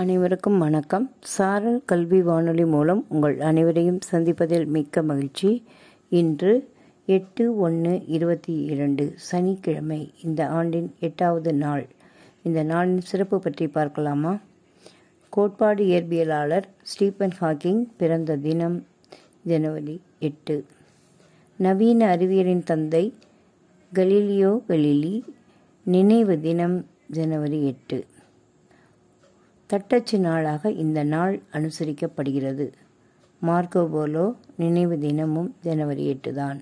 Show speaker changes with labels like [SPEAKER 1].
[SPEAKER 1] அனைவருக்கும் வணக்கம். சாரல் கல்வி வானொலி மூலம் உங்கள் அனைவரையும் சந்திப்பதில் மிக்க மகிழ்ச்சி. இன்று எட்டு ஒன்று இருபத்தி இரண்டு சனிக்கிழமை இந்த ஆண்டின் எட்டாவது நாள். இந்த நாளின் சிறப்பு பற்றி பார்க்கலாமா? கோட்பாடு இயற்பியலாளர் ஸ்டீபன் ஹாக்கிங் பிறந்த தினம் ஜனவரி எட்டு. நவீன அறிவியலின் தந்தை கலீலியோ கலீலி நினைவு தினம் ஜனவரி எட்டு. தட்டச்சு நாளாக இந்த நாள் அனுசரிக்கப்படுகிறது. மார்க்கோபோலோ நினைவு தினமும் ஜனவரி எட்டு தான்